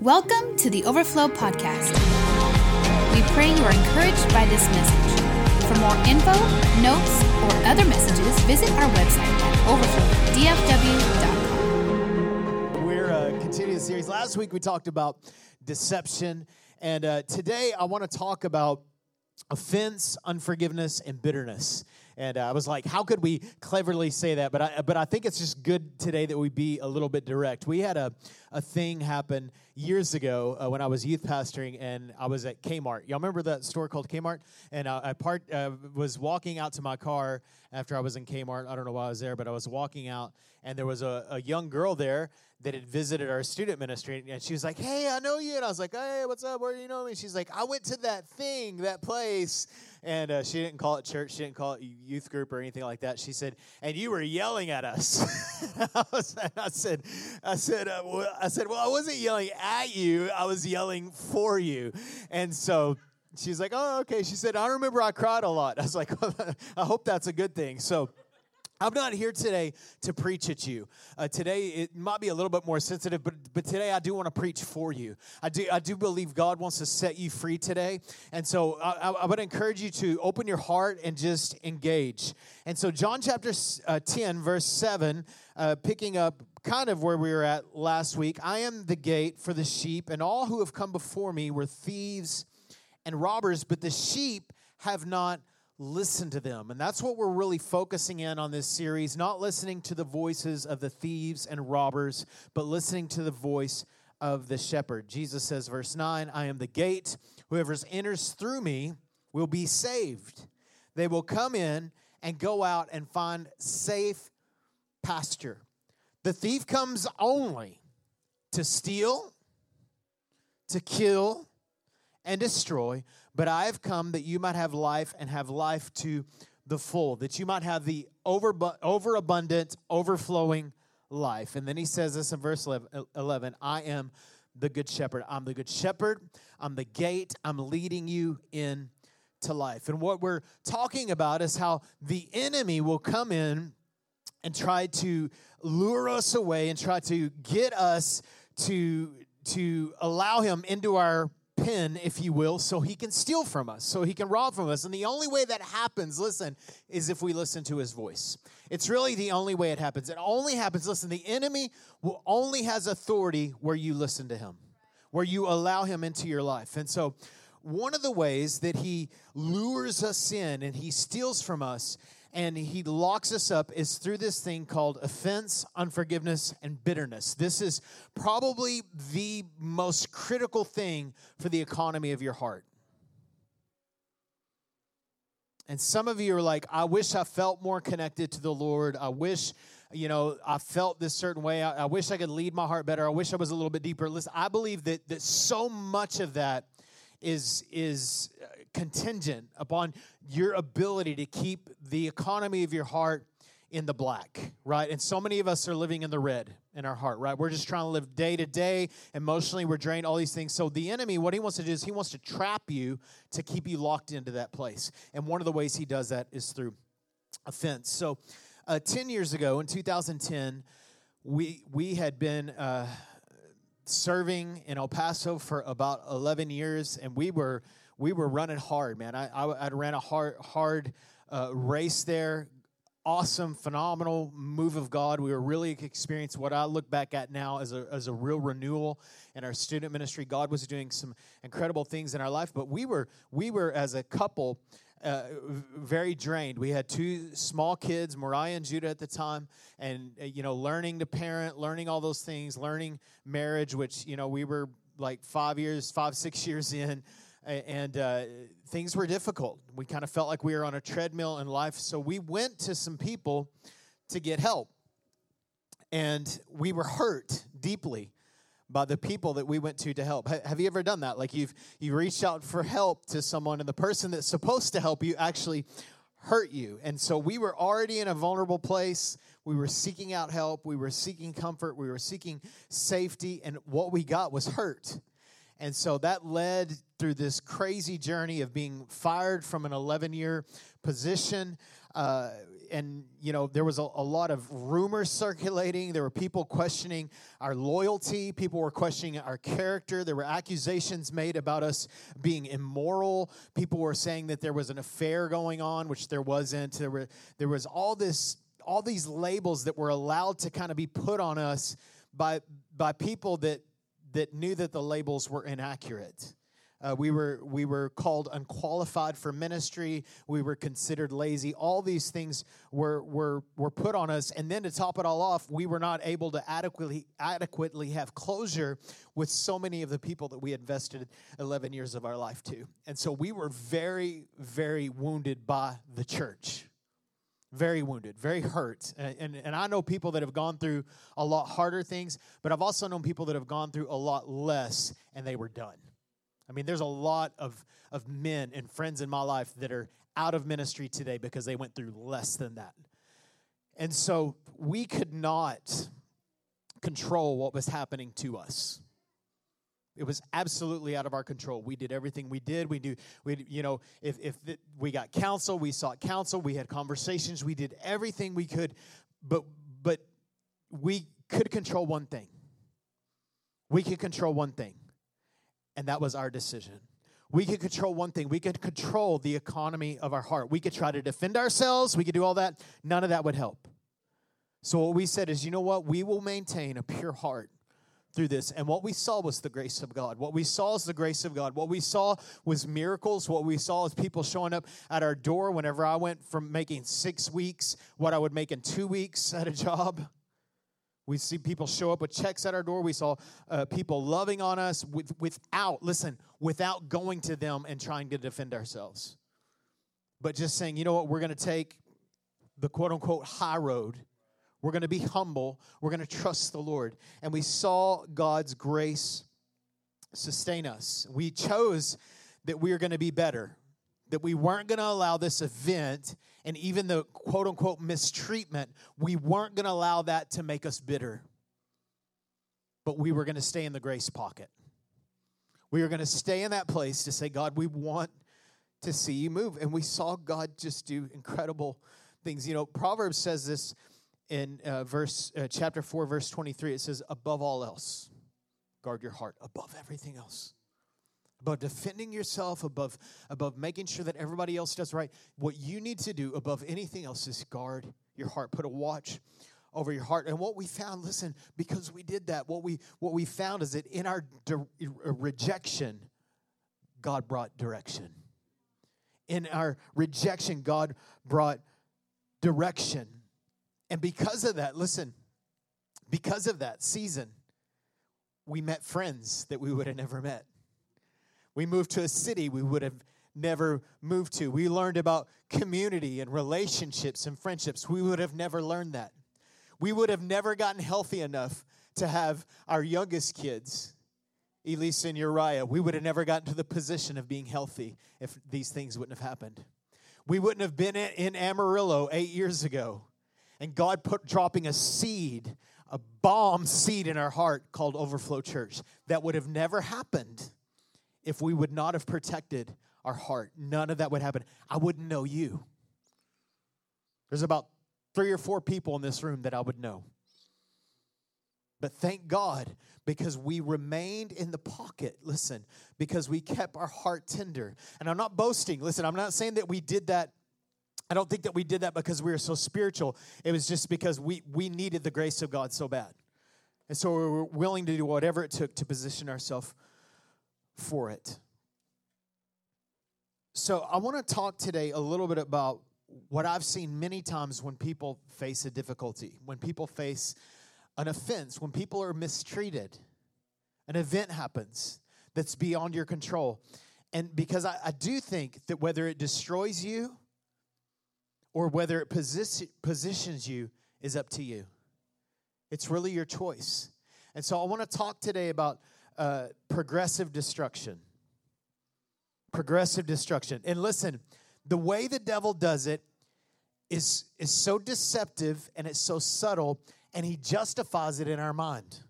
Welcome to the Overflow Podcast. We pray you are encouraged by this message. For more info, notes, or other messages, visit our website at overflowdfw.com. We're uh, continuing the series. Last week we talked about deception, and uh, today I want to talk about offense, unforgiveness, and bitterness. And uh, I was like, how could we cleverly say that? But I, but I think it's just good today that we be a little bit direct. We had a, a thing happen years ago uh, when I was youth pastoring, and I was at Kmart. Y'all remember that store called Kmart? And I, part, uh, was walking out to my car after I was in Kmart. I don't know why I was there, but I was walking out, and there was a, a young girl there that had visited our student ministry, and she was like, "Hey, I know you," and I was like, "Hey, what's up? Where do you know me?" She's like, "I went to that thing, that place." And uh, she didn't call it church. She didn't call it youth group or anything like that. She said, "And you were yelling at us." I, was, I, said, "I said, uh, well, I said, well, I wasn't yelling at you. I was yelling for you." And so she's like, "Oh, okay." She said, "I remember I cried a lot." I was like, "I hope that's a good thing." So. I'm not here today to preach at you. Uh, today it might be a little bit more sensitive, but but today I do want to preach for you. I do I do believe God wants to set you free today, and so I, I, would encourage you to open your heart and just engage. And so John chapter uh, 10 verse 7, uh, picking up kind of where we were at last week. I am the gate for the sheep, and all who have come before me were thieves and robbers, but the sheep have not listen to them. And that's what we're really focusing in on this series, not listening to the voices of the thieves and robbers, but listening to the voice of the shepherd. Jesus says, verse 9, I am the gate. Whoever enters through me will be saved. They will come in and go out and find safe pasture. The thief comes only to steal, to kill, and destroy. But I have come that you might have life and have life to the full, that you might have the over, overabundant, overflowing life. And then he says this in verse 11 I am the good shepherd. I'm the good shepherd. I'm the gate. I'm leading you in to life. And what we're talking about is how the enemy will come in and try to lure us away and try to get us to to allow him into our pen, if you will, so he can steal from us, so he can rob from us. And the only way that happens, listen, is if we listen to his voice. It's really the only way it happens. It only happens, listen, the enemy will only has authority where you listen to him, where you allow him into your life. And so, one of the ways that he lures us in and he steals from us and he locks us up is through this thing called offense, unforgiveness, and bitterness. This is probably the most critical thing for the economy of your heart. And some of you are like, I wish I felt more connected to the Lord. I wish, you know, I felt this certain way. I, I wish I could lead my heart better. I wish I was a little bit deeper. Listen, I believe that, that so much of that is, is contingent upon your ability to keep the economy of your heart in the black, right? And so many of us are living in the red in our heart, right? We're just trying to live day to day. Emotionally, we're drained, all these things. So the enemy, what he wants to do is he wants to trap you to keep you locked into that place. And one of the ways he does that is through offense. So uh, 10 years ago, in 2010, we, we had been uh, serving in El Paso for about 11 years, and we were we were running hard, man. I, I, I ran a hard, hard uh, race there. Awesome, phenomenal move of God. We were really experiencing what I look back at now as a, as a real renewal in our student ministry. God was doing some incredible things in our life, but we were we were as a couple uh, very drained. We had two small kids, Mariah and Judah at the time, and uh, you know, learning to parent, learning all those things, learning marriage, which you know we were like five years, five six years in and uh, things were difficult. We kind of felt like we were on a treadmill in life. So we went to some people to get help. And we were hurt deeply by the people that we went to to help. Have you ever done that? Like you've you reached out for help to someone and the person that's supposed to help you actually hurt you. And so we were already in a vulnerable place. We were seeking out help, we were seeking comfort, we were seeking safety and what we got was hurt. And so that led through this crazy journey of being fired from an 11 year position. Uh, and you know there was a, a, lot of rumors circulating. There were people questioning our loyalty. People were questioning our character. There were accusations made about us being immoral. People were saying that there was an affair going on which there wasn't. There were there was all this all these labels that were allowed to kind of be put on us by by people that that knew that the labels were inaccurate uh, we were we were called unqualified for ministry. We were considered lazy. All these things were were were put on us, and then to top it all off, we were not able to adequately adequately have closure with so many of the people that we invested 11 years of our life to. And so we were very very wounded by the church. Very wounded, very hurt. And, and, and I know people that have gone through a lot harder things, but I've also known people that have gone through a lot less and they were done I mean, there's a lot of, of men and friends in my life that are out of ministry today because they went through less than that. And so we could not control what was happening to us. It was absolutely out of our control. We did everything we did. We do, we, you know, if, if we got counsel, we sought counsel, we had conversations, we did everything we could, but, but we could control one thing. We could control one thing and that was our decision. We could control one thing. We could control the economy of our heart. We could try to defend ourselves. We could do all that. None of that would help. So, what we said is, you know what? We will maintain a pure heart through this. And what we saw was the grace of God. What we saw is the grace of God. What we saw was miracles. What we saw is people showing up at our door whenever I went from making six weeks, what I would make in two weeks at a job. We see people show up with checks at our door. We saw uh, people loving on us with, without, listen, without going to them and trying to defend ourselves. But just saying, you know what, we're going to take the quote unquote high road. We're going to be humble. We're going to trust the Lord. And we saw God's grace sustain us. We chose that we are going to be better that we weren't going to allow this event and even the quote unquote mistreatment, we weren't going to allow that to make us bitter. But we were going to stay in the grace pocket. We were going to stay in that place to say, God, we want to see you move. And we saw God just do incredible things. You know, Proverbs says this in uh, verse uh, chapter 4 verse 23 it says above all else guard your heart above everything else above defending yourself, above, above making sure that everybody else does right. What you need to do above anything else is guard your heart. Put a watch over your heart. And what we found, listen, because we did that, what we what we found is that in our de- uh, rejection, God brought direction. In our rejection, God brought direction. And because of that, listen, because of that season, we met friends that we would have never met. We moved to a city we would have never moved to. We learned about community and relationships and friendships. We would have never learned that. We would have never gotten healthy enough to have our youngest kids, Elisa and Uriah. We would have never gotten to the position of being healthy if these things wouldn't have happened. We wouldn't have been in Amarillo eight years ago. And God put dropping a seed, a bomb seed in our heart called Overflow Church. That would have never happened if we would not have protected our heart. None of that would happen. I wouldn't know you. There's about three or four people in this room that I would know. But thank God because we remained in the pocket. Listen, because we kept our heart tender. And I'm not boasting. Listen, I'm not saying that we did that. I don't think that we did that because we were so spiritual. It was just because we, we needed the grace of God so bad. And so we were willing to do whatever it took to position ourselves for it. So, I want to talk today a little bit about what I've seen many times when people face a difficulty, when people face an offense, when people are mistreated. An event happens that's beyond your control. And because I, I do think that whether it destroys you or whether it position, positions you is up to you. It's really your choice. And so I want to talk today about uh, progressive destruction. Progressive destruction. And listen, the way the devil does it is, is so deceptive and it's so subtle, and he justifies it in our mind.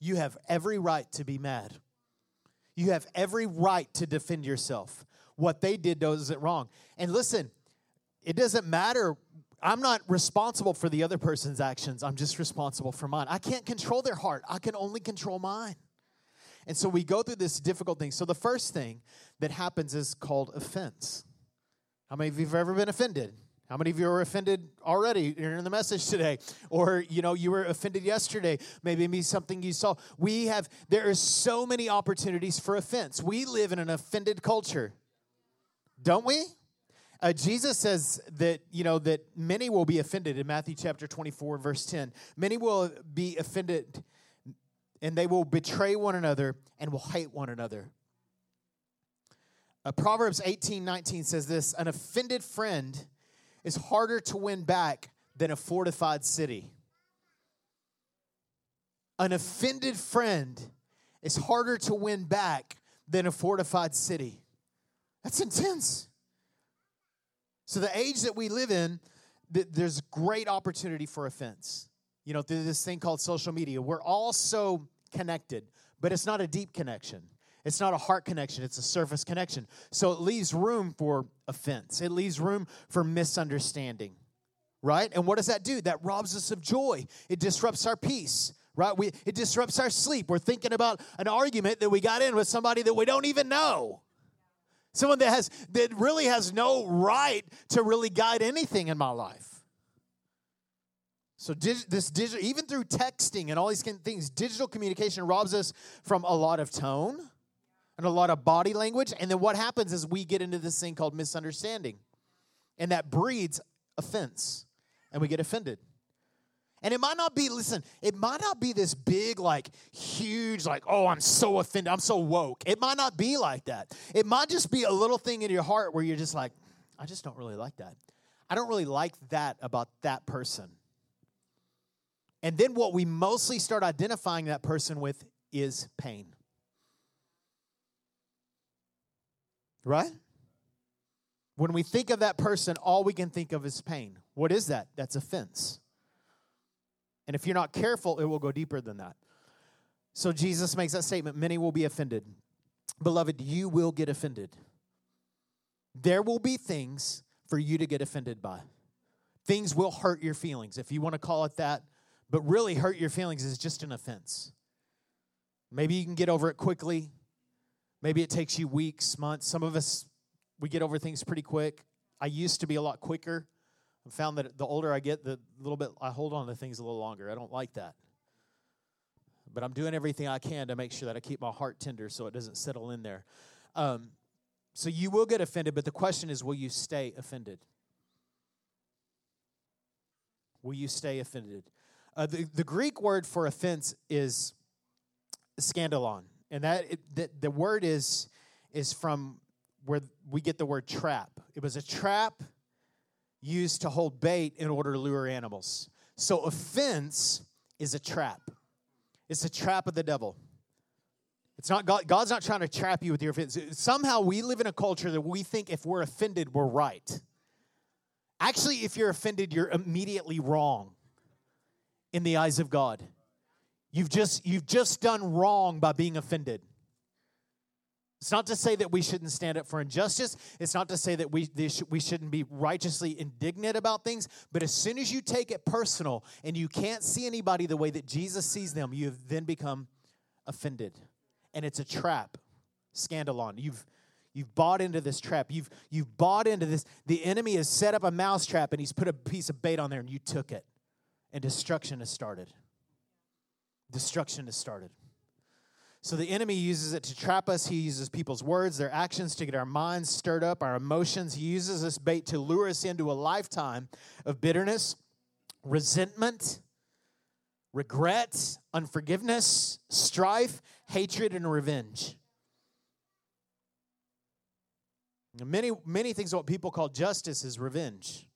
You have every right to be mad. You have every right to defend yourself. What they did does it wrong. And listen, it doesn't matter I'm not responsible for the other person's actions. I'm just responsible for mine. I can't control their heart. I can only control mine. And so we go through this difficult thing. So the first thing that happens is called offense. How many of you have ever been offended? How many of you are offended already in the message today? Or, you know, you were offended yesterday. Maybe me something you saw. We have, there are so many opportunities for offense. We live in an offended culture, don't we? Uh, Jesus says that, you know, that many will be offended in Matthew chapter 24, verse 10. Many will be offended and they will betray one another and will hate one another. Uh, Proverbs 18, 19 says this An offended friend is harder to win back than a fortified city. An offended friend is harder to win back than a fortified city. That's intense. So, the age that we live in, there's great opportunity for offense. You know, through this thing called social media, we're all so connected, but it's not a deep connection. It's not a heart connection, it's a surface connection. So it leaves room for offense, it leaves room for misunderstanding, right? And what does that do? That robs us of joy, it disrupts our peace. Right? We, it disrupts our sleep. We're thinking about an argument that we got in with somebody that we don't even know. Someone that has that really has no right to really guide anything in my life. So dig, this digital, even through texting and all these things, digital communication robs us from a lot of tone and a lot of body language. And then what happens is we get into this thing called misunderstanding, and that breeds offense, and we get offended. And it might not be, listen, it might not be this big, like, huge, like, oh, I'm so offended, I'm so woke. It might not be like that. It might just be a little thing in your heart where you're just like, I just don't really like that. I don't really like that about that person. And then what we mostly start identifying that person with is pain. Right? When we think of that person, all we can think of is pain. What is that? That's offense. And if you're not careful, it will go deeper than that. So Jesus makes that statement many will be offended. Beloved, you will get offended. There will be things for you to get offended by. Things will hurt your feelings, if you want to call it that. But really, hurt your feelings is just an offense. Maybe you can get over it quickly. Maybe it takes you weeks, months. Some of us, we get over things pretty quick. I used to be a lot quicker. I found that the older I get, the little bit I hold on to things a little longer. I don't like that. But I'm doing everything I can to make sure that I keep my heart tender so it doesn't settle in there. Um, so you will get offended, but the question is will you stay offended? Will you stay offended? Uh, the, the Greek word for offense is scandalon and that the, the word is is from where we get the word trap. It was a trap used to hold bait in order to lure animals. So offense is a trap. It's a trap of the devil. It's not God, God's not trying to trap you with your offense. Somehow we live in a culture that we think if we're offended, we're right. Actually, if you're offended, you're immediately wrong in the eyes of God. You've just, you've just done wrong by being offended. It's not to say that we shouldn't stand up for injustice. It's not to say that we, we shouldn't be righteously indignant about things. But as soon as you take it personal and you can't see anybody the way that Jesus sees them, you've then become offended. And it's a trap, scandalon. You've, you've bought into this trap. You've, you've bought into this. The enemy has set up a mousetrap and he's put a piece of bait on there and you took it. And destruction has started destruction has started. So the enemy uses it to trap us. He uses people's words, their actions to get our minds stirred up, our emotions. He uses this bait to lure us into a lifetime of bitterness, resentment, regret, unforgiveness, strife, hatred, and revenge. Many, many things what people call justice is revenge.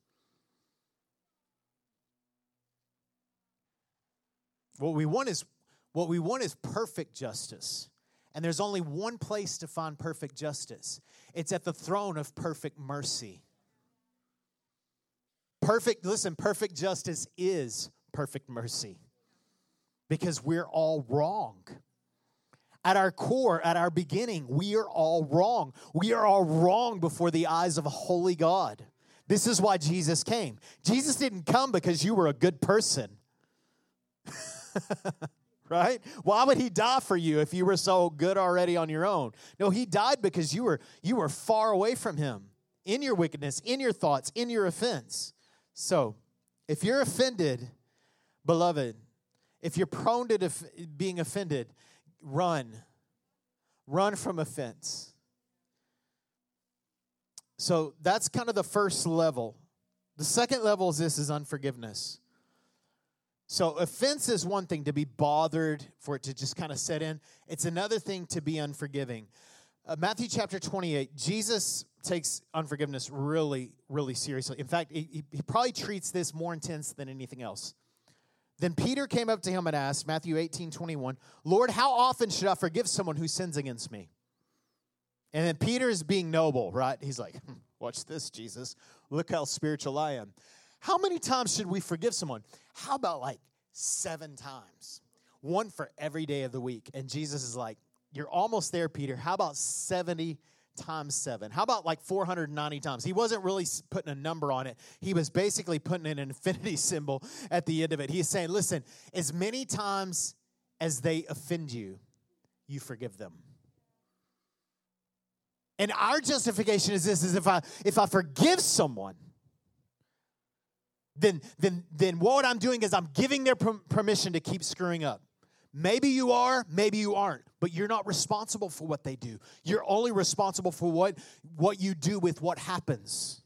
What we want is what we want is perfect justice. And there's only one place to find perfect justice. It's at the throne of perfect mercy. Perfect, listen, perfect justice is perfect mercy. Because we're all wrong. At our core, at our beginning, we are all wrong. We are all wrong before the eyes of a holy God. This is why Jesus came. Jesus didn't come because you were a good person. right? Why would he die for you if you were so good already on your own? No, he died because you were you were far away from him in your wickedness, in your thoughts, in your offense. So, if you're offended, beloved, if you're prone to def- being offended, run. Run from offense. So that's kind of the first level. The second level is this is unforgiveness. So offense is one thing to be bothered for it to just kind of set in. It's another thing to be unforgiving. Uh, Matthew chapter 28, Jesus takes unforgiveness really, really seriously. In fact, he, he probably treats this more intense than anything else. Then Peter came up to him and asked, Matthew 18, 21, Lord, how often should I forgive someone who sins against me? And then Peter is being noble, right? He's like, hmm, Watch this, Jesus. Look how spiritual I am. How many times should we forgive someone? How about like seven times? One for every day of the week. And Jesus is like, You're almost there, Peter. How about 70 times seven? How about like 490 times? He wasn't really putting a number on it. He was basically putting an infinity symbol at the end of it. He's saying, Listen, as many times as they offend you, you forgive them. And our justification is this is if I if I forgive someone, then, then, then what I'm doing is I'm giving their permission to keep screwing up. Maybe you are, maybe you aren't, but you're not responsible for what they do. You're only responsible for what, what you do with what happens.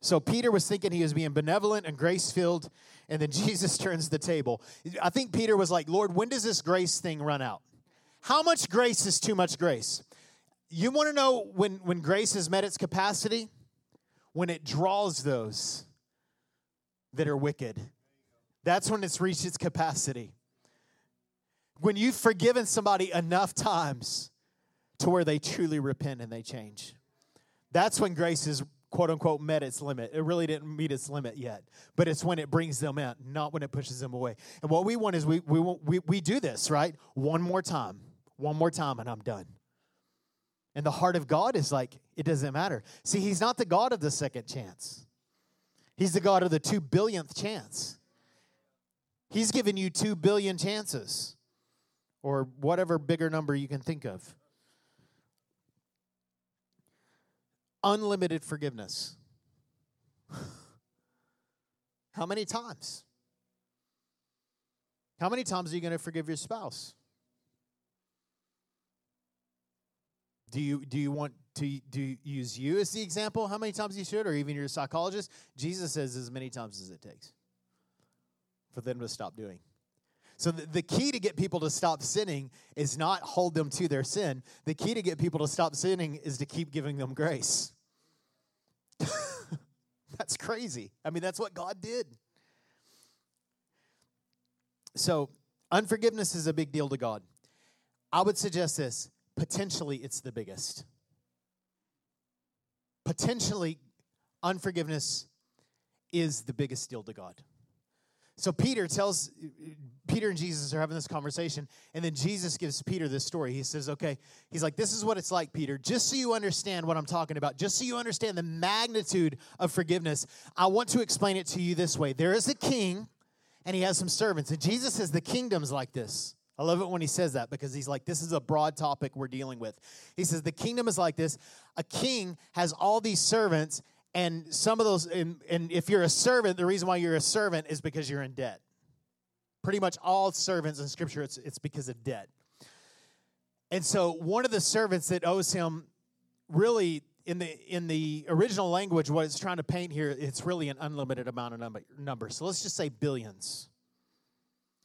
So Peter was thinking he was being benevolent and grace filled, and then Jesus turns the table. I think Peter was like, Lord, when does this grace thing run out? How much grace is too much grace? You want to know when, when grace has met its capacity? When it draws those that are wicked. That's when it's reached its capacity. When you've forgiven somebody enough times to where they truly repent and they change. That's when grace is quote unquote met its limit. It really didn't meet its limit yet, but it's when it brings them in, not when it pushes them away. And what we want is we, we, we, we do this, right? One more time, one more time, and I'm done. And the heart of God is like, it doesn't matter. See, He's not the God of the second chance, He's the God of the two billionth chance. He's given you two billion chances, or whatever bigger number you can think of. Unlimited forgiveness. How many times? How many times are you going to forgive your spouse? Do you do you want to do use you as the example? How many times you should, or even your psychologist? Jesus says as many times as it takes for them to stop doing. So the, the key to get people to stop sinning is not hold them to their sin. The key to get people to stop sinning is to keep giving them grace. that's crazy. I mean, that's what God did. So, unforgiveness is a big deal to God. I would suggest this potentially it's the biggest. Potentially, unforgiveness is the biggest deal to God. So Peter tells Peter and Jesus are having this conversation, and then Jesus gives Peter this story. He says, Okay, he's like, This is what it's like, Peter. Just so you understand what I'm talking about, just so you understand the magnitude of forgiveness, I want to explain it to you this way. There is a king, and he has some servants. And Jesus says the kingdom's like this. I love it when he says that because he's like, this is a broad topic we're dealing with. He says, the kingdom is like this. A king has all these servants, and some of those, and, and if you're a servant, the reason why you're a servant is because you're in debt. Pretty much all servants in scripture, it's, it's because of debt. And so one of the servants that owes him really in the in the original language what it's trying to paint here it's really an unlimited amount of number, number so let's just say billions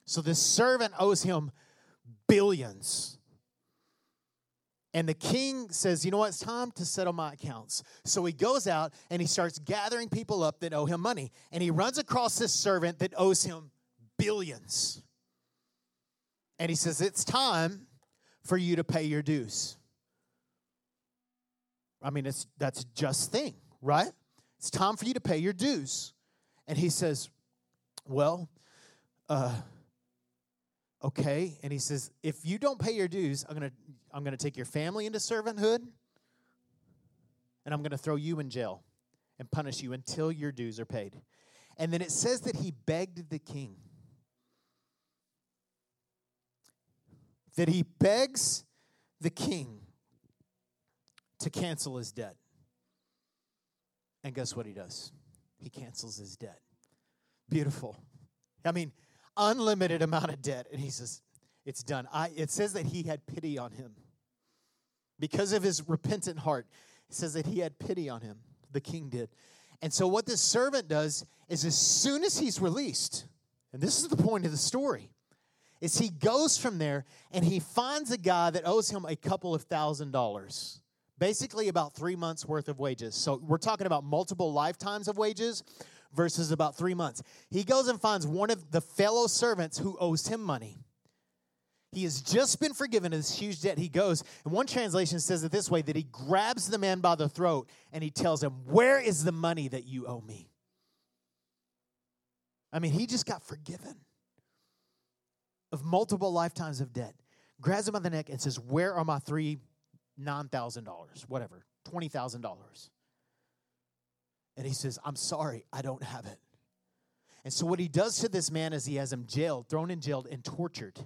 so this servant owes him billions. And the king says, You know what? It's time to settle my accounts. So he goes out and he starts gathering people up that owe him money. And he runs across this servant that owes him billions. And he says, It's time for you to pay your dues. I mean, it's that's just thing, right? It's time for you to pay your dues. And he says, Well, uh, okay and he says if you don't pay your dues i'm going to i'm going to take your family into servanthood and I'm going to throw you in jail and punish you until your dues are paid. And then it says that he begged the king. That he begs the king to cancel his debt. And guess what he does? He cancels his debt. Beautiful. I mean, unlimited amount of debt. And he says, It's done. I, it says that he had pity on him. Because of his repentant heart, it says that he had pity on him. The king did. And so, what this servant does is, as soon as he's released, and this is the point of the story, is he goes from there and he finds a guy that owes him a couple of thousand dollars basically about three months worth of wages. So we're talking about multiple lifetimes of wages versus about three months. He goes and finds one of the fellow servants who owes him money. He has just been forgiven of this huge debt. He goes, and one translation says it this way that he grabs the man by the throat and he tells him, Where is the money that you owe me? I mean, he just got forgiven of multiple lifetimes of debt. Grabs him by the neck and says, Where are my three $9,000, whatever, $20,000. And he says, I'm sorry, I don't have it. And so, what he does to this man is he has him jailed, thrown in jail, and tortured.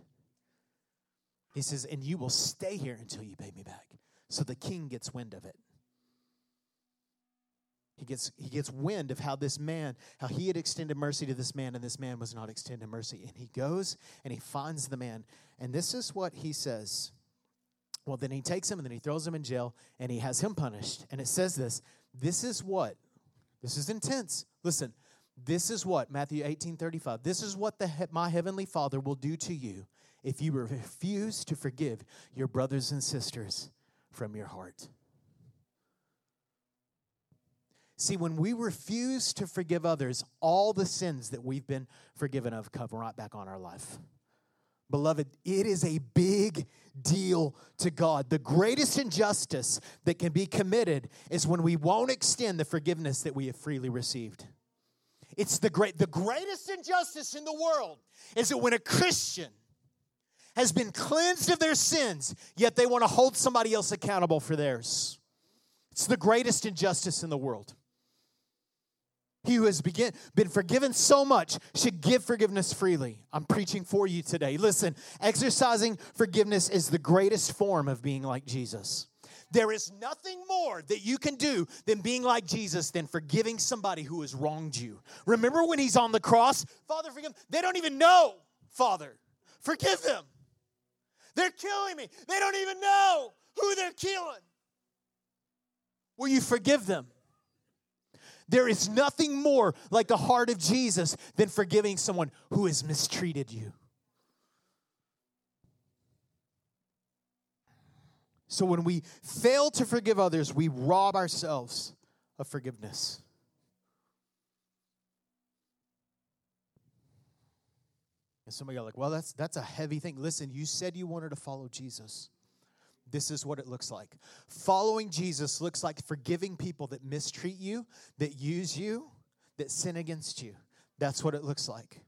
He says, And you will stay here until you pay me back. So the king gets wind of it. He gets, he gets wind of how this man, how he had extended mercy to this man, and this man was not extending mercy. And he goes and he finds the man. And this is what he says well, then he takes him and then he throws him in jail and he has him punished. And it says this this is what, this is intense. Listen, this is what, Matthew 18 35, this is what the, my heavenly Father will do to you if you refuse to forgive your brothers and sisters from your heart. See, when we refuse to forgive others, all the sins that we've been forgiven of come right back on our life. Beloved, it is a big deal to God. The greatest injustice that can be committed is when we won't extend the forgiveness that we have freely received. It's the great the greatest injustice in the world is that when a Christian has been cleansed of their sins, yet they want to hold somebody else accountable for theirs. It's the greatest injustice in the world. He who has begin, been forgiven so much should give forgiveness freely. I'm preaching for you today. Listen, exercising forgiveness is the greatest form of being like Jesus. There is nothing more that you can do than being like Jesus than forgiving somebody who has wronged you. Remember when he's on the cross? Father, forgive them. They don't even know, Father. Forgive them. They're killing me. They don't even know who they're killing. Will you forgive them? There is nothing more like the heart of Jesus than forgiving someone who has mistreated you. So when we fail to forgive others, we rob ourselves of forgiveness. And some of you are like, well, that's that's a heavy thing. Listen, you said you wanted to follow Jesus this is what it looks like. Following Jesus looks like forgiving people that mistreat you, that use you, that sin against you. That's what it looks like.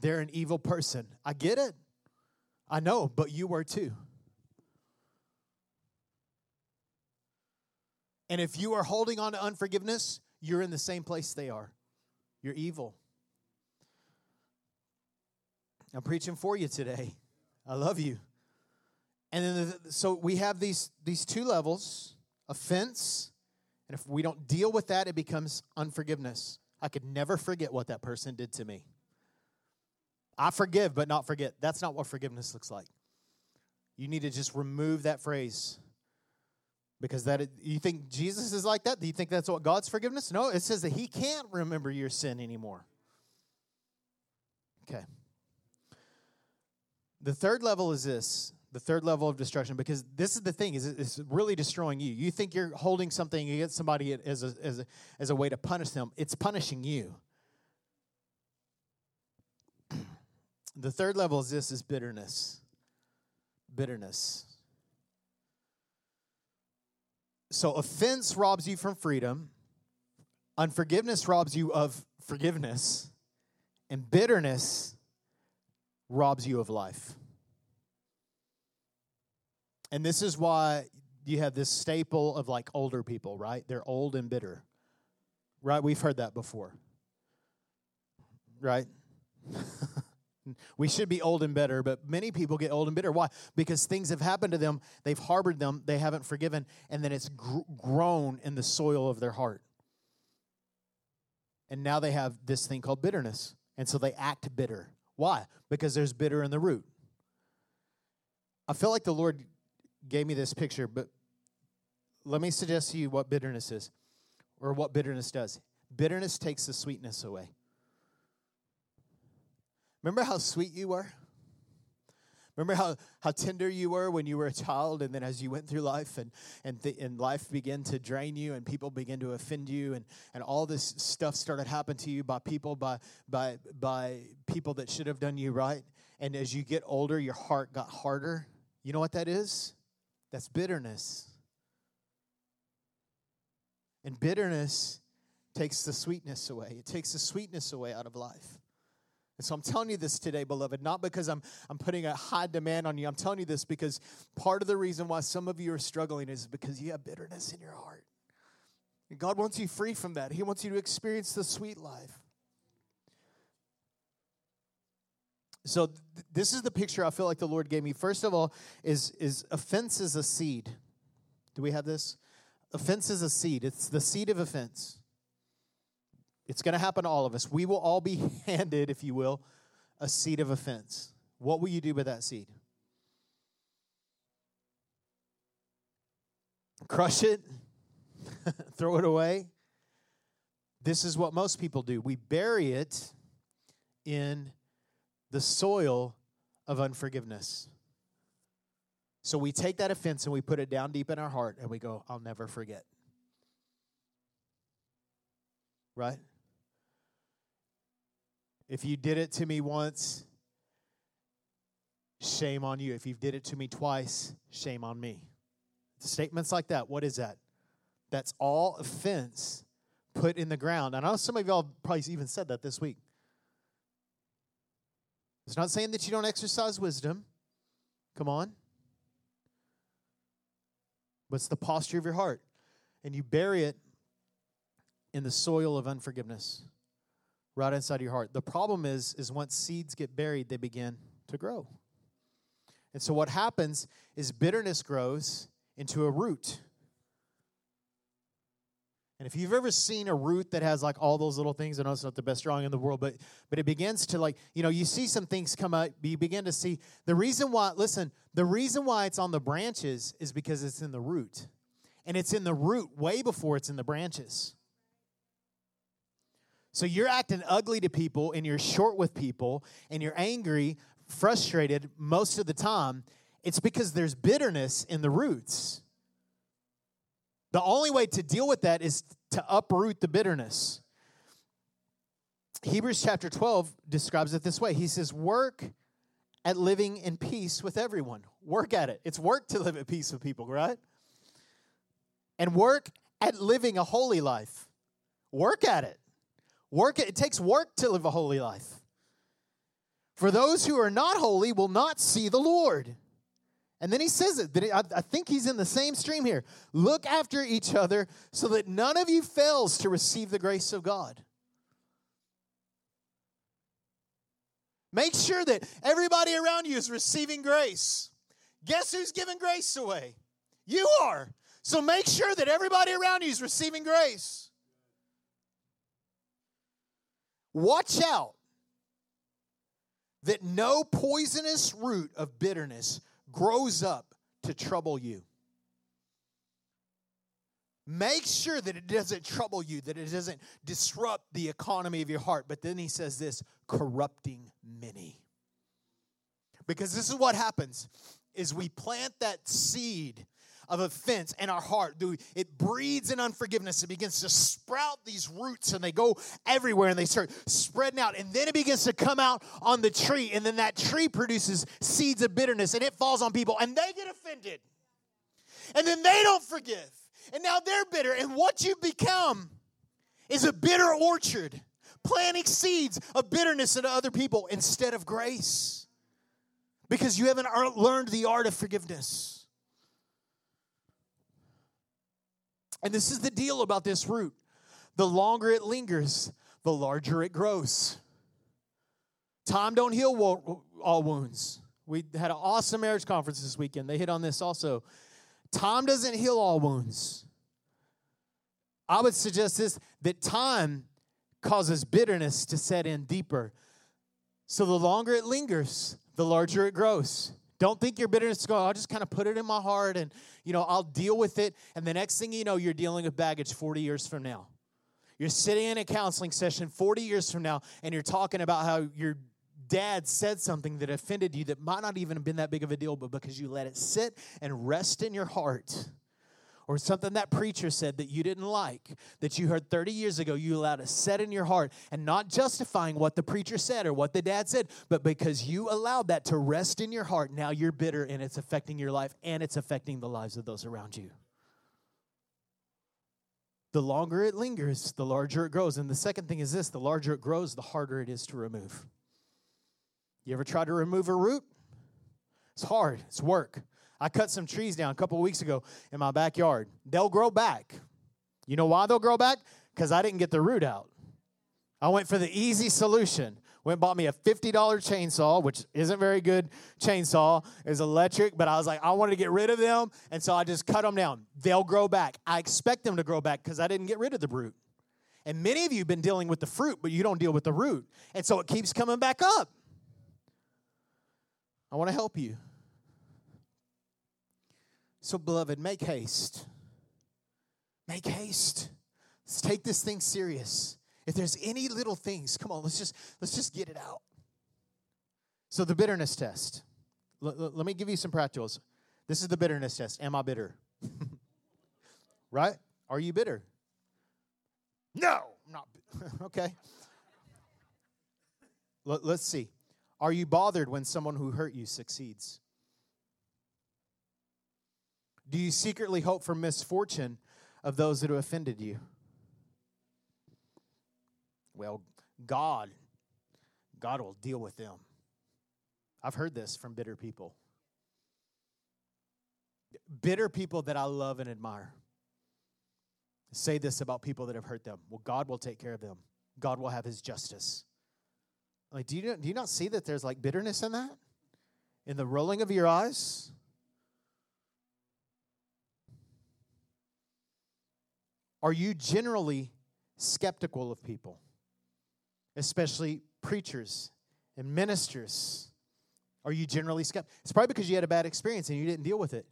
They're an evil person. I get it. I know, but you were too. And if you are holding on to unforgiveness, you're in the same place they are. You're evil. I'm preaching for you today. I love you. And then, the, so we have these, these two levels offense, and if we don't deal with that, it becomes unforgiveness. I could never forget what that person did to me. I forgive, but not forget. That's not what forgiveness looks like. You need to just remove that phrase because that you think Jesus is like that? Do you think that's what God's forgiveness? No, it says that He can't remember your sin anymore. Okay. The third level is this the third level of destruction because this is the thing is it's really destroying you. You think you're holding something against somebody as a, as a, as a way to punish them. It's punishing you. The third level is this is bitterness. Bitterness. So offense robs you from freedom. Unforgiveness robs you of forgiveness. And bitterness robs you of life. And this is why you have this staple of like older people, right? They're old and bitter. Right? We've heard that before. Right? we should be old and bitter, but many people get old and bitter. Why? Because things have happened to them, they've harbored them, they haven't forgiven, and then it's gr- grown in the soil of their heart. And now they have this thing called bitterness. And so they act bitter. Why? Because there's bitter in the root. I feel like the Lord gave me this picture, but let me suggest to you what bitterness is or what bitterness does. Bitterness takes the sweetness away. Remember how sweet you were? Remember how, how tender you were when you were a child, and then as you went through life and, and, th- and life began to drain you, and people began to offend you, and, and all this stuff started happening to you by people, by, by, by people that should have done you right. And as you get older, your heart got harder. You know what that is? That's bitterness. And bitterness takes the sweetness away, it takes the sweetness away out of life. And so I'm telling you this today, beloved, not because I'm, I'm putting a high demand on you. I'm telling you this because part of the reason why some of you are struggling is because you have bitterness in your heart. And God wants you free from that. He wants you to experience the sweet life. So th- this is the picture I feel like the Lord gave me. First of all, is is offense is a seed. Do we have this? Offense is a seed. It's the seed of offense. It's going to happen to all of us. We will all be handed, if you will, a seed of offense. What will you do with that seed? Crush it? Throw it away? This is what most people do. We bury it in the soil of unforgiveness. So we take that offense and we put it down deep in our heart and we go, I'll never forget. Right? If you did it to me once, shame on you. If you did it to me twice, shame on me. Statements like that, what is that? That's all offense put in the ground. And I know some of y'all probably even said that this week. It's not saying that you don't exercise wisdom. Come on. But it's the posture of your heart. And you bury it in the soil of unforgiveness right inside your heart. The problem is is once seeds get buried, they begin to grow. And so what happens is bitterness grows into a root. And if you've ever seen a root that has like all those little things, I know it's not the best drawing in the world, but but it begins to like, you know, you see some things come out, you begin to see the reason why, listen, the reason why it's on the branches is because it's in the root. And it's in the root way before it's in the branches. So you're acting ugly to people and you're short with people and you're angry, frustrated most of the time. It's because there's bitterness in the roots. The only way to deal with that is to uproot the bitterness. Hebrews chapter 12 describes it this way He says, Work at living in peace with everyone. Work at it. It's work to live at peace with people, right? And work at living a holy life. Work at it. Work it takes work to live a holy life. For those who are not holy will not see the Lord. And then he says it. I think he's in the same stream here. Look after each other so that none of you fails to receive the grace of God. Make sure that everybody around you is receiving grace. Guess who's giving grace away? You are. So make sure that everybody around you is receiving grace. Watch out that no poisonous root of bitterness grows up to trouble you. Make sure that it doesn't trouble you, that it doesn't disrupt the economy of your heart. But then he says this corrupting many. Because this is what happens is we plant that seed of offense in our heart. It breeds in unforgiveness. It begins to sprout these roots and they go everywhere and they start spreading out. And then it begins to come out on the tree. And then that tree produces seeds of bitterness and it falls on people and they get offended. And then they don't forgive. And now they're bitter. And what you become is a bitter orchard, planting seeds of bitterness into other people instead of grace because you haven't learned the art of forgiveness. And this is the deal about this root the longer it lingers, the larger it grows. Time don't heal all wounds. We had an awesome marriage conference this weekend. They hit on this also. Time doesn't heal all wounds. I would suggest this that time causes bitterness to set in deeper. So the longer it lingers, the larger it grows. Don't think your bitterness is going, I'll just kind of put it in my heart and, you know, I'll deal with it. And the next thing you know, you're dealing with baggage 40 years from now. You're sitting in a counseling session 40 years from now and you're talking about how your dad said something that offended you that might not even have been that big of a deal, but because you let it sit and rest in your heart or something that preacher said that you didn't like, that you heard 30 years ago, you allowed to set in your heart and not justifying what the preacher said or what the dad said, but because you allowed that to rest in your heart, now you're bitter and it's affecting your life and it's affecting the lives of those around you. The longer it lingers, the larger it grows. And the second thing is this the larger it grows, the harder it is to remove. You ever try to remove a root? It's hard, it's work. I cut some trees down a couple weeks ago in my backyard. They'll grow back. You know why they'll grow back? Because I didn't get the root out. I went for the easy solution. Went bought me a $50 chainsaw, which isn't very good chainsaw. It's electric, but I was like, I wanted to get rid of them. And so I just cut them down. They'll grow back. I expect them to grow back because I didn't get rid of the root. And many of you have been dealing with the fruit, but you don't deal with the root. And so it keeps coming back up. I want to help you. So, beloved, make haste. Make haste. Let's take this thing serious. If there's any little things, come on, let's just let's just get it out. So the bitterness test. L- l- let me give you some practicals. This is the bitterness test. Am I bitter? right? Are you bitter? No, I'm not. okay. L- let's see. Are you bothered when someone who hurt you succeeds? Do you secretly hope for misfortune of those that have offended you? Well, God, God will deal with them. I've heard this from bitter people. Bitter people that I love and admire say this about people that have hurt them. Well, God will take care of them. God will have his justice. Like, do you, do you not see that there's like bitterness in that? In the rolling of your eyes? Are you generally skeptical of people, especially preachers and ministers? Are you generally skeptical? It's probably because you had a bad experience and you didn't deal with it.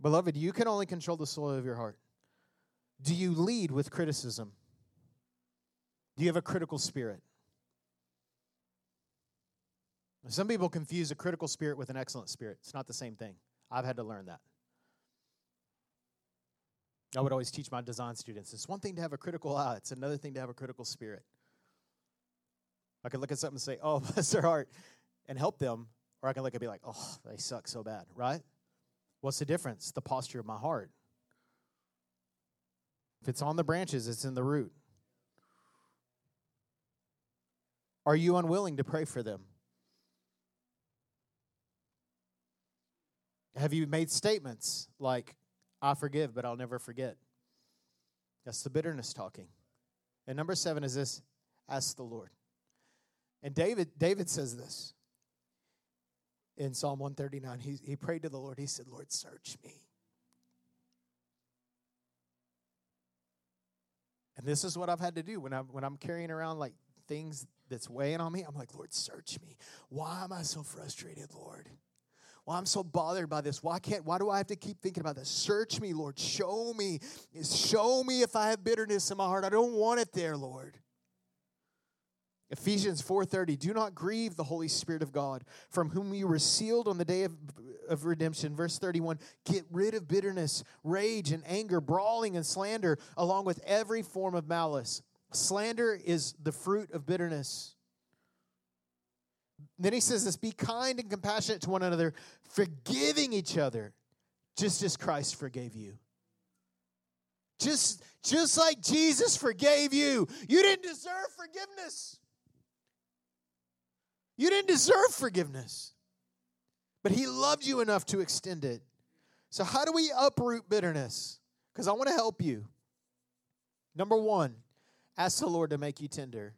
Beloved, you can only control the soil of your heart. Do you lead with criticism? Do you have a critical spirit? Some people confuse a critical spirit with an excellent spirit. It's not the same thing. I've had to learn that. I would always teach my design students it's one thing to have a critical eye, it's another thing to have a critical spirit. I could look at something and say, oh, bless their heart, and help them, or I can look and be like, oh, they suck so bad, right? What's the difference? The posture of my heart. If it's on the branches, it's in the root. Are you unwilling to pray for them? Have you made statements like, I forgive, but I'll never forget. That's the bitterness talking. And number seven is this ask the Lord. And David, David says this in Psalm 139. He, he prayed to the Lord. He said, Lord, search me. And this is what I've had to do when I'm when I'm carrying around like things that's weighing on me. I'm like, Lord, search me. Why am I so frustrated, Lord? Well, I'm so bothered by this. Why can't, why do I have to keep thinking about this? Search me, Lord. Show me. Show me if I have bitterness in my heart. I don't want it there, Lord. Ephesians 4:30 Do not grieve the Holy Spirit of God from whom you were sealed on the day of, of redemption verse 31 Get rid of bitterness rage and anger brawling and slander along with every form of malice slander is the fruit of bitterness then he says this be kind and compassionate to one another, forgiving each other, just as Christ forgave you. Just, just like Jesus forgave you. You didn't deserve forgiveness. You didn't deserve forgiveness. But he loved you enough to extend it. So, how do we uproot bitterness? because I want to help you. Number one, ask the Lord to make you tender.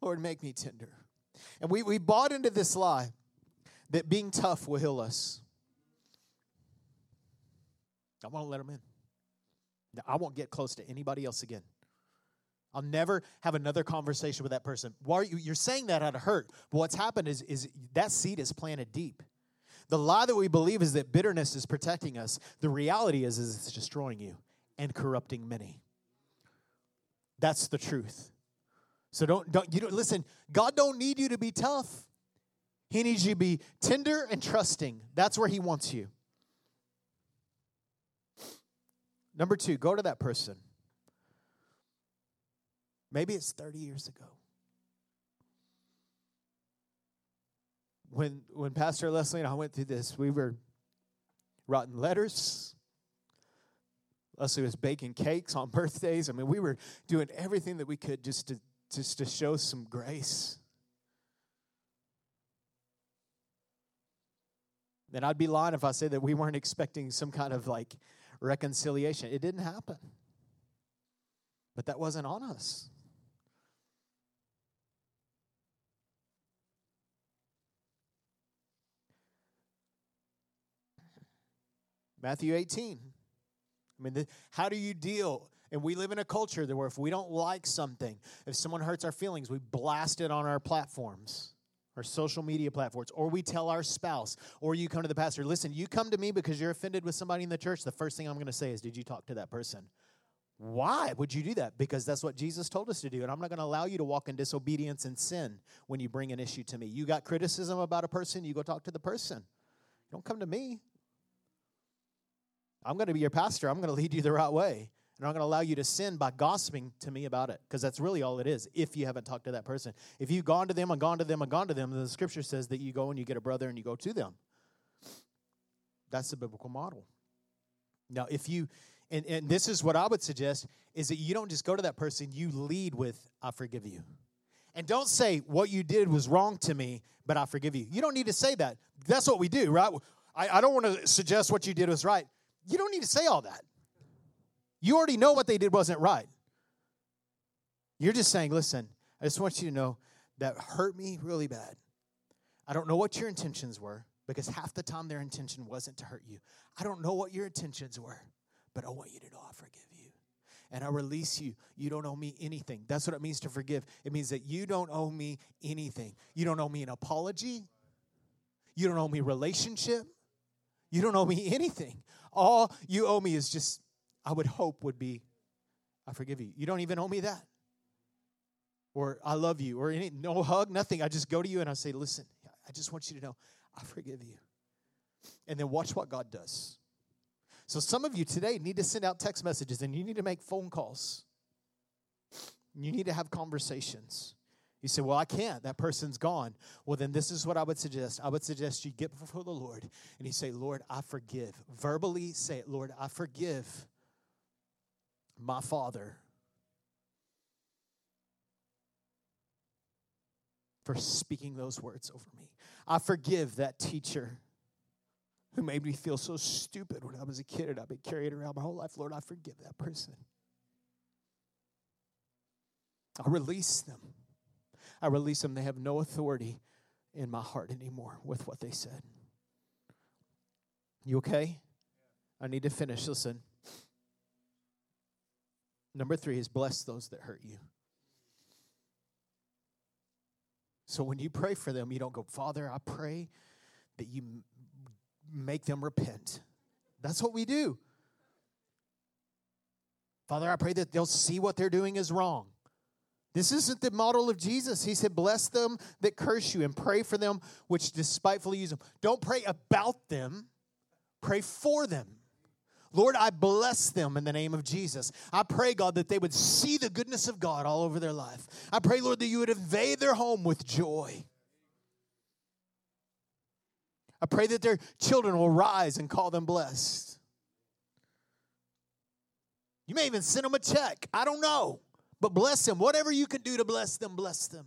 Lord, make me tender. And we, we bought into this lie that being tough will heal us. I won't let them in. I won't get close to anybody else again. I'll never have another conversation with that person. Why are you, you're saying that out of hurt, but what's happened is, is that seed is planted deep. The lie that we believe is that bitterness is protecting us. The reality is, is it's destroying you and corrupting many. That's the truth. So don't don't you don't listen. God don't need you to be tough. He needs you to be tender and trusting. That's where He wants you. Number two, go to that person. Maybe it's 30 years ago. When, when Pastor Leslie and I went through this, we were writing letters. Leslie was baking cakes on birthdays. I mean, we were doing everything that we could just to, just to show some grace. Then I'd be lying if I said that we weren't expecting some kind of like reconciliation. It didn't happen. But that wasn't on us. Matthew 18. I mean, the, how do you deal? And we live in a culture where if we don't like something, if someone hurts our feelings, we blast it on our platforms, our social media platforms, or we tell our spouse, or you come to the pastor, listen, you come to me because you're offended with somebody in the church. The first thing I'm going to say is, Did you talk to that person? Why would you do that? Because that's what Jesus told us to do. And I'm not going to allow you to walk in disobedience and sin when you bring an issue to me. You got criticism about a person, you go talk to the person. Don't come to me. I'm going to be your pastor. I'm going to lead you the right way. And I'm not going to allow you to sin by gossiping to me about it because that's really all it is if you haven't talked to that person. If you've gone to them and gone to them and gone to them, then the scripture says that you go and you get a brother and you go to them. That's the biblical model. Now, if you, and, and this is what I would suggest, is that you don't just go to that person, you lead with, I forgive you. And don't say, what you did was wrong to me, but I forgive you. You don't need to say that. That's what we do, right? I, I don't want to suggest what you did was right. You don't need to say all that. You already know what they did wasn't right. You're just saying, listen, I just want you to know that hurt me really bad. I don't know what your intentions were because half the time their intention wasn't to hurt you. I don't know what your intentions were, but I want you to know I forgive you. And I release you. You don't owe me anything. That's what it means to forgive. It means that you don't owe me anything. You don't owe me an apology. You don't owe me relationship. You don't owe me anything. All you owe me is just, I would hope, would be, I forgive you. You don't even owe me that. Or I love you, or any, no hug, nothing. I just go to you and I say, listen, I just want you to know, I forgive you. And then watch what God does. So some of you today need to send out text messages and you need to make phone calls. You need to have conversations. You say, Well, I can't. That person's gone. Well, then this is what I would suggest. I would suggest you get before the Lord and you say, Lord, I forgive. Verbally say it, Lord, I forgive my father for speaking those words over me. I forgive that teacher who made me feel so stupid when I was a kid and I've been carrying around my whole life. Lord, I forgive that person. I release them. I release them. They have no authority in my heart anymore with what they said. You okay? I need to finish. Listen. Number three is bless those that hurt you. So when you pray for them, you don't go, Father, I pray that you make them repent. That's what we do. Father, I pray that they'll see what they're doing is wrong. This isn't the model of Jesus. He said, Bless them that curse you and pray for them which despitefully use them. Don't pray about them, pray for them. Lord, I bless them in the name of Jesus. I pray, God, that they would see the goodness of God all over their life. I pray, Lord, that you would invade their home with joy. I pray that their children will rise and call them blessed. You may even send them a check. I don't know. But bless them. Whatever you can do to bless them, bless them.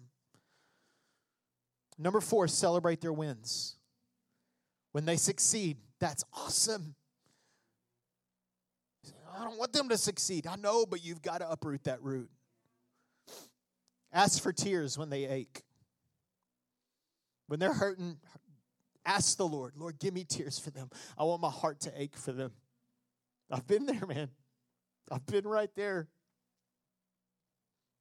Number four, celebrate their wins. When they succeed, that's awesome. I don't want them to succeed. I know, but you've got to uproot that root. Ask for tears when they ache. When they're hurting, ask the Lord, Lord, give me tears for them. I want my heart to ache for them. I've been there, man. I've been right there.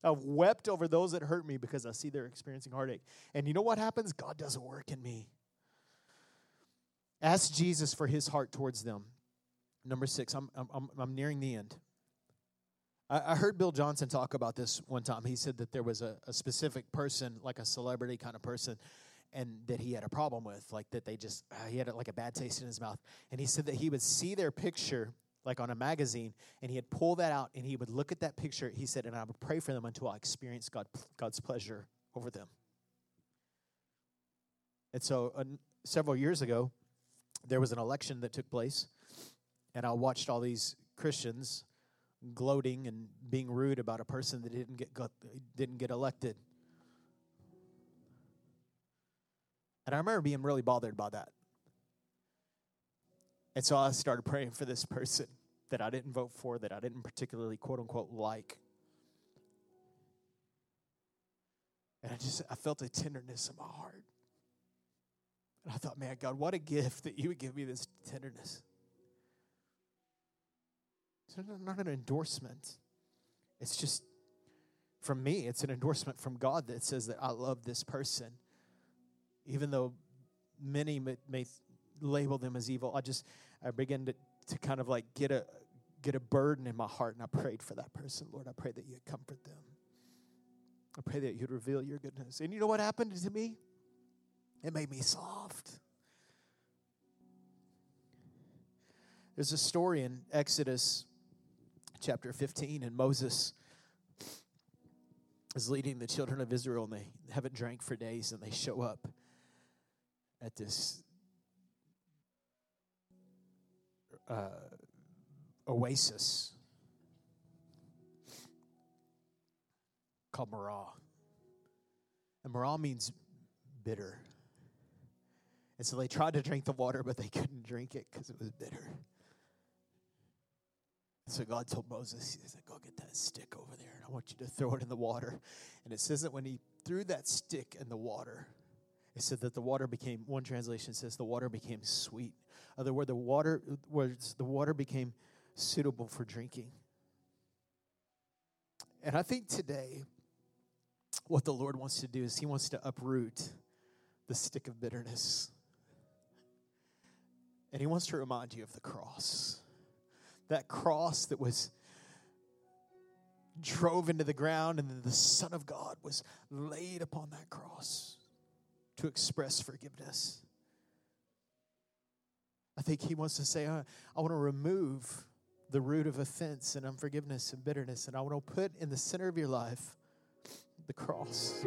I've wept over those that hurt me because I see they're experiencing heartache. And you know what happens? God doesn't work in me. Ask Jesus for his heart towards them. Number six, I'm, I'm, I'm nearing the end. I, I heard Bill Johnson talk about this one time. He said that there was a, a specific person, like a celebrity kind of person, and that he had a problem with, like that they just, uh, he had like a bad taste in his mouth. And he said that he would see their picture like on a magazine, and he'd pull that out and he would look at that picture. He said, and I would pray for them until I experienced God, God's pleasure over them. And so, uh, several years ago, there was an election that took place, and I watched all these Christians gloating and being rude about a person that didn't get didn't get elected. And I remember being really bothered by that. And so I started praying for this person that I didn't vote for, that I didn't particularly quote unquote like. And I just I felt a tenderness in my heart. And I thought, man, God, what a gift that you would give me this tenderness. It's not an endorsement. It's just from me, it's an endorsement from God that says that I love this person. Even though many may, may label them as evil, I just I began to, to kind of like get a get a burden in my heart and I prayed for that person. Lord, I pray that you'd comfort them. I pray that you'd reveal your goodness. And you know what happened to me? It made me soft. There's a story in Exodus chapter 15, and Moses is leading the children of Israel, and they haven't drank for days, and they show up at this uh, oasis called Marah. And Marah means bitter. And so they tried to drink the water, but they couldn't drink it because it was bitter. So God told Moses, He said, Go get that stick over there, and I want you to throw it in the water. And it says that when he threw that stick in the water, it said that the water became, one translation says the water became sweet. Other word, the water words, the water became suitable for drinking. And I think today, what the Lord wants to do is He wants to uproot the stick of bitterness. And He wants to remind you of the cross. That cross that was drove into the ground, and then the Son of God was laid upon that cross to express forgiveness. I think he wants to say, uh, I, I want to remove the root of offense and unforgiveness and bitterness, and I want to put in the center of your life the cross.